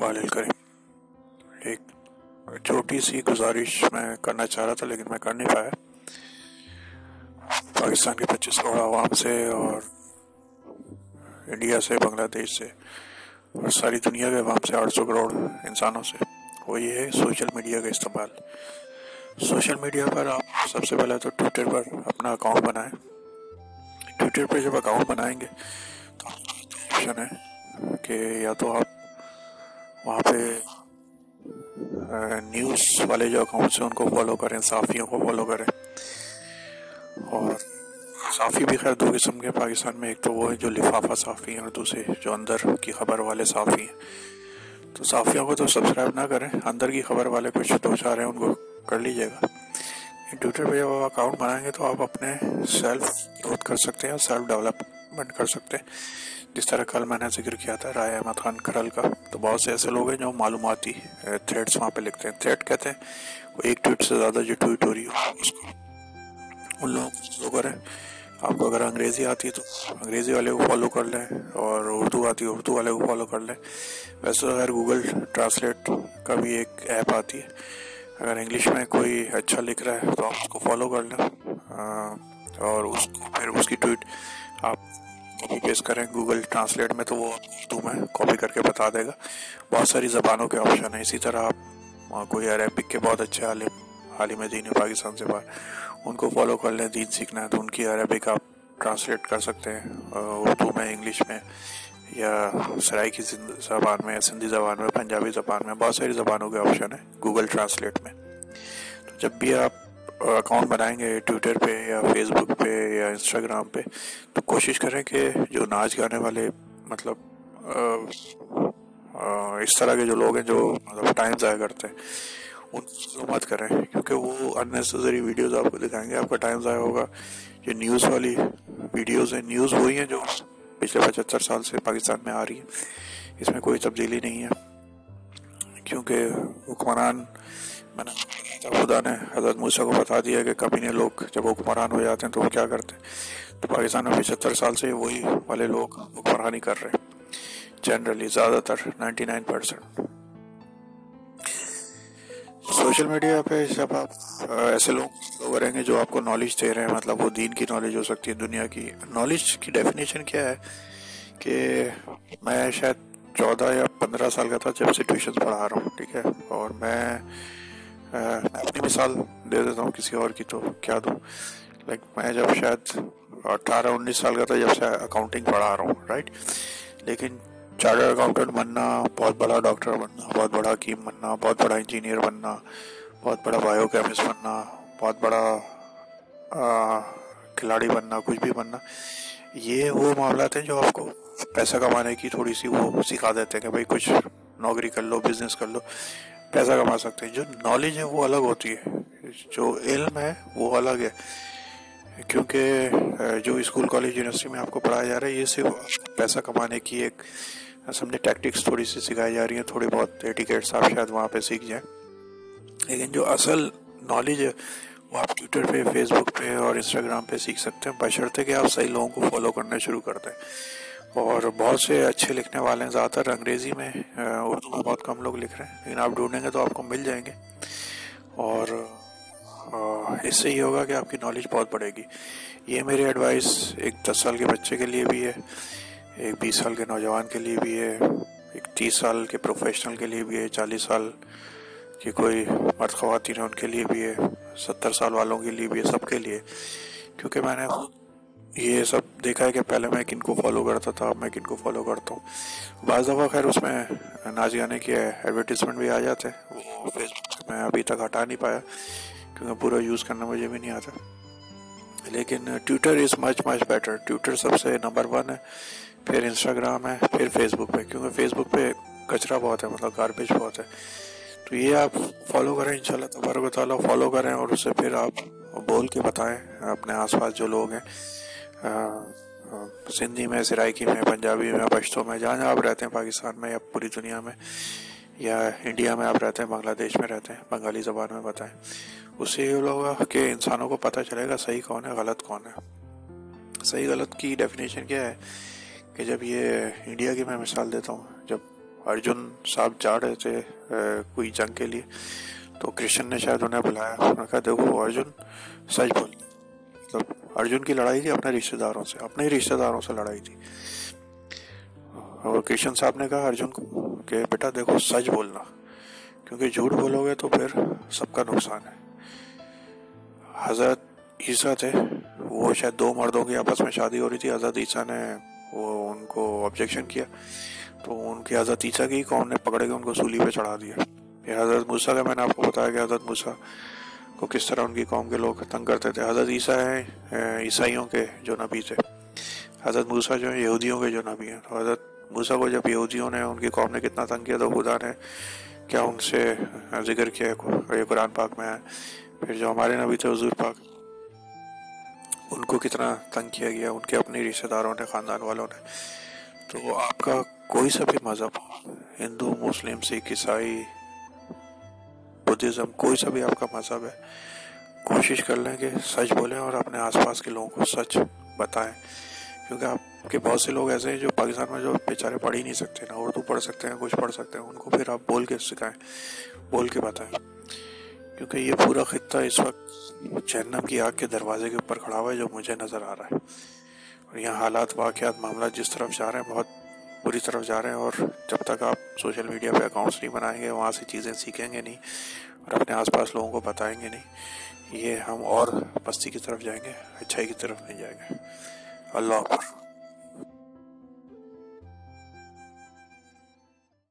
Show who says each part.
Speaker 1: والل کریم ایک چھوٹی سی گزارش میں کرنا چاہ رہا تھا، لیکن میں کر نہیں پایا۔ پاکستان کے پچیس کروڑ عوام سے اور انڈیا سے، بنگلہ دیش سے اور ساری دنیا کے عوام سے، آٹھ سو کروڑ انسانوں سے، وہ یہ ہے سوشل میڈیا کا استعمال۔ سوشل میڈیا پر آپ سب سے پہلے تو ٹویٹر پر اپنا اکاؤنٹ بنائیں۔ ٹویٹر پہ جب اکاؤنٹ بنائیں گے تو آپشن ہے۔ کہ یا تو آپ وہاں پہ نیوز والے جو اکاؤنٹس ہیں ان کو فالو کریں، صحافیوں کو فالو کریں۔ اور صحافی بھی خیر دو قسم کے، پاکستان میں ایک تو وہ ہے جو لفافہ صحافی ہیں اور دوسرے جو اندر کی خبر والے صحافی ہیں۔ تو صحافیوں کو تو سبسکرائب نہ کریں، اندر کی خبر والے کچھ دو چار ہیں، ان کو کر لیجیے گا۔ ٹویٹر پہ جب آپ اکاؤنٹ بنائیں گے تو آپ اپنے سیلف گروتھ کر سکتے ہیں سیلف ڈیولپمنٹ کر سکتے ہیں۔ جس طرح کل میں نے ذکر کیا تھا رائے احمد خان کھرل کا، تو بہت سے ایسے لوگ ہیں جو معلوماتی تھریڈس وہاں پہ لکھتے ہیں۔ تھریڈ کہتے ہیں، وہ ایک ٹویٹ سے زیادہ جو ٹویٹ ہو رہی ہو، اس کو۔ ان لوگوں کو کریں۔ آپ کو اگر انگریزی آتی ہے تو انگریزی والے کو فالو کر لیں اور اردو آتی ہے، اردو والے کو فالو کر لیں۔ ویسے اگر گوگل ٹرانسلیٹ کا بھی ایک ایپ آتی ہے، اگر انگلش میں کوئی اچھا لکھ رہا ہے تو آپ اس کو فالو کر لیں۔ اور اس کو پھر اس کی ٹویٹ آپ پیس کریں گوگل ٹرانسلیٹ میں تو وہ اردو میں کاپی کر کے بتا دے گا۔ بہت ساری زبانوں کے آپشن ہیں۔ اسی طرح آپ کوئی عربک کے بہت اچھے عالم عالم دین پاکستان سے باہر، ان کو فالو کر لیں، دین سیکھنا ہے تو ان کی عربک آپ ٹرانسلیٹ کر سکتے ہیں۔ اردو میں انگلش میں، یا سرائی کی زبان میں، سندھی زبان میں، پنجابی زبان میں، بہت ساری زبانوں کے آپشن ہیں گوگل ٹرانسلیٹ میں۔ تو جب بھی آپ اکاؤنٹ بنائیں گے ٹویٹر پہ یا فیس بک پہ یا انسٹاگرام پہ۔ تو کوشش کریں کہ جو ناچ گانے والے مطلب اس طرح کے جو لوگ ہیں جو مطلب ٹائم ضائع کرتے ہیں، ان مت کریں۔ کیونکہ وہ اننیسری ویڈیوز آپ کو دکھائیں گے۔ آپ کا ٹائم ضائع ہوگا۔ جو نیوز والی ویڈیوز ہیں نیوز وہی ہیں جو پچھلے پچہتر سال سے پاکستان میں آ رہی ہے اس میں کوئی تبدیلی نہیں ہے۔ کیونکہ حکمران، میں نے خدا نے حضرت موسیٰ کو بتا دیا کہ کبھی لوگ جب حکمران ہو جاتے ہیں تو وہ کیا کرتے ہیں؟ تو پاکستان میں پچہتر سال سے وہی والے لوگ حکمرانی کر رہے ہیں۔ جنرلی زیادہ تر ninety nine percent social media پہ جب آپ ایسے لوگ رہیں گے جو آپ کو نالج دے رہے ہیں مطلب وہ دین کی نالج ہو سکتی ہے، دنیا کی۔ نالج کی ڈیفینیشن کیا ہے؟ کہ میں شاید چودہ یا پندرہ سال کا تھا جب سے ٹیوشن پڑھا رہا ہوں، ٹھیک ہے؟ اور میں اپنی مثال دے دیتا ہوں کسی اور کی تو کیا دوں؟ لائک میں جب شاید اٹھارہ انیس سال کا تھا، جب سے اکاؤنٹنگ پڑھا رہا ہوں رائٹ لیکن چارٹر اکاؤنٹنٹ بننا، بہت بڑا ڈاکٹر بننا، بہت بڑا حکیم بننا، بہت بڑا انجینئر بننا، بہت بڑا بایو کیمسٹ بننا، بہت بڑا کھلاڑی بننا، کچھ بھی بننا، یہ وہ معاملات ہیں جو آپ کو پیسہ کمانے کی تھوڑی سی وہ سکھا دیتے ہیں کہ بھائی کچھ نوکری کر لو بزنس کر لو۔ پیسہ کما سکتے ہیں؟ جو نالج ہے وہ الگ ہوتی ہے۔ جو علم ہے وہ الگ ہے۔ کیونکہ جو اسکول، کالج، یونیورسٹی میں آپ کو پڑھایا جا رہا ہے، یہ صرف پیسہ کمانے کی ایک سمجھے ٹیکٹکس تھوڑی سی سکھائی جا رہی ہیں، تھوڑی بہت ایٹیکیٹس آپ شاید وہاں پہ سیکھ جائیں۔ لیکن جو اصل نالج ہے آپ ٹویٹر پہ فیس بک پہ اور انسٹاگرام پہ سیکھ سکتے ہیں۔ بشرطے کہ آپ صحیح لوگوں کو فالو کرنا شروع کر دیں۔ اور بہت سے اچھے لکھنے والے ہیں، زیادہ تر انگریزی میں اردو میں بہت کم لوگ لکھ رہے ہیں۔ لیکن آپ ڈھونڈیں گے تو آپ کو مل جائیں گے۔ اور اس سے یہ ہوگا کہ آپ کی نالج بہت بڑھے گی۔ یہ میری ایڈوائس ایک دس سال کے بچے کے لیے بھی ہے، ایک بیس سال کے نوجوان کے لیے بھی ہے، ایک تیس سال کے پروفیشنل کے لیے بھی ہے، چالیس سال کی کوئی مرد خواتین ان کے لیے بھی ہے، ستر سال والوں کے لیے بھی ہے، سب کے لیے۔ کیونکہ میں نے یہ سب دیکھا ہے کہ پہلے میں کن کو فالو کرتا تھا، اب میں کن کو فالو کرتا ہوں۔ بعض دفعہ خیر اس میں ناچ گانے کے ایڈورٹیزمنٹ بھی آ جاتے ہیں، وہ فیس بک میں ابھی تک ہٹا نہیں پایا، کیونکہ پورا یوز کرنا مجھے بھی نہیں آتا۔ لیکن Twitter is much much better Twitter سب سے نمبر ون ہے، پھر انسٹاگرام ہے، پھر فیس بک پہ۔ کیونکہ فیس بک پہ کچرا بہت ہے مطلب گاربیج بہت ہے۔ تو یہ آپ فالو کریں ان شاء اللہ تبارک و تعالیٰ فالو کریں اور اسے پھر آپ بول کے بتائیں اپنے آس پاس جو لوگ ہیں۔ سندھی میں سرائکی میں، پنجابی میں پشتوں میں، جہاں جہاں آپ رہتے ہیں، پاکستان میں یا پوری دنیا میں یا انڈیا میں آپ رہتے ہیں، بنگلہ دیش میں رہتے ہیں، بنگالی زبان میں بتائیں۔ اس سے یہ ہوگا کہ انسانوں کو پتہ چلے گا صحیح کون ہے، غلط کون ہے۔ صحیح غلط کی ڈیفینیشن کیا ہے کہ جب یہ انڈیا کی میں مثال دیتا ہوں ارجن صاحب جا رہے تھے کوئی جنگ کے لیے۔ تو کرشن نے شاید انہیں بلایا۔ انہوں نے کہا، دیکھو، ارجن سچ بول۔ مطلب ارجن کی لڑائی تھی اپنے رشتے داروں سے، اپنے ہی رشتے داروں سے لڑائی تھی۔ اور کرشن صاحب نے کہا، ارجن کو کہ، بیٹا، دیکھو، سچ بولنا۔ کیونکہ جھوٹ بولو گے تو پھر سب کا نقصان ہے۔ حضرت عیسیٰ تھے، وہ شاید دو مردوں کی آپس میں شادی ہو رہی تھی۔ حضرت عیسیٰ نے وہ ان کو آبجیکشن کیا۔ تو ان کی حضرت عیسیٰ کی قوم نے پکڑ کے ان کو سولی پہ چڑھا دیا۔ پھر حضرت موسیٰ کا میں نے آپ کو بتایا کہ حضرت موسیٰ کو کس طرح ان کی قوم کے لوگ تنگ کرتے تھے۔ حضرت عیسیٰ ہیں عیسائیوں کے جو نبی تھے۔ حضرت موسیٰ جو ہیں، یہودیوں کے جو نبی ہیں۔ تو حضرت موسیٰ کو جب یہودیوں نے ان کی قوم نے کتنا تنگ کیا تو خدا نے کیا ان سے ذکر کیا یہ قرآن پاک میں ہے۔ پھر جو ہمارے نبی تھے، حضور پاک، ان کو کتنا تنگ کیا گیا، ان کے اپنے رشتے داروں نے، خاندان والوں نے۔ تو آپ کا کوئی سا بھی مذہب ہو، ہندو، مسلم، سکھ، عیسائی بدھزم کوئی سا بھی آپ کا مذہب ہے، کوشش کر لیں کہ سچ بولیں اور اپنے آس پاس کے لوگوں کو سچ بتائیں۔ کیونکہ آپ کے بہت سے لوگ ایسے ہیں جو پاکستان میں جو بیچارے پڑھ ہی نہیں سکتے نا اردو پڑھ سکتے ہیں، کچھ پڑھ سکتے ہیں، ان کو پھر آپ بول کے سکھائیں، بول کے بتائیں۔ کیونکہ یہ پورا خطہ اس وقت جہنم کی آگ کے دروازے کے اوپر کھڑا ہوا ہے، جو مجھے نظر آ رہا ہے۔ اور یہاں حالات، واقعات، معاملات جس طرف جا رہے ہیں، بہت بری طرف جا رہے ہیں اور جب تک آپ سوشل میڈیا پہ اکاؤنٹس نہیں بنائیں گے، وہاں سے چیزیں سیکھیں گے نہیں اور اپنے آس پاس لوگوں کو بتائیں گے نہیں، یہ ہم اور پستی کی طرف جائیں گے، اچھائی کی طرف نہیں جائیں گے۔ اللہ حافظ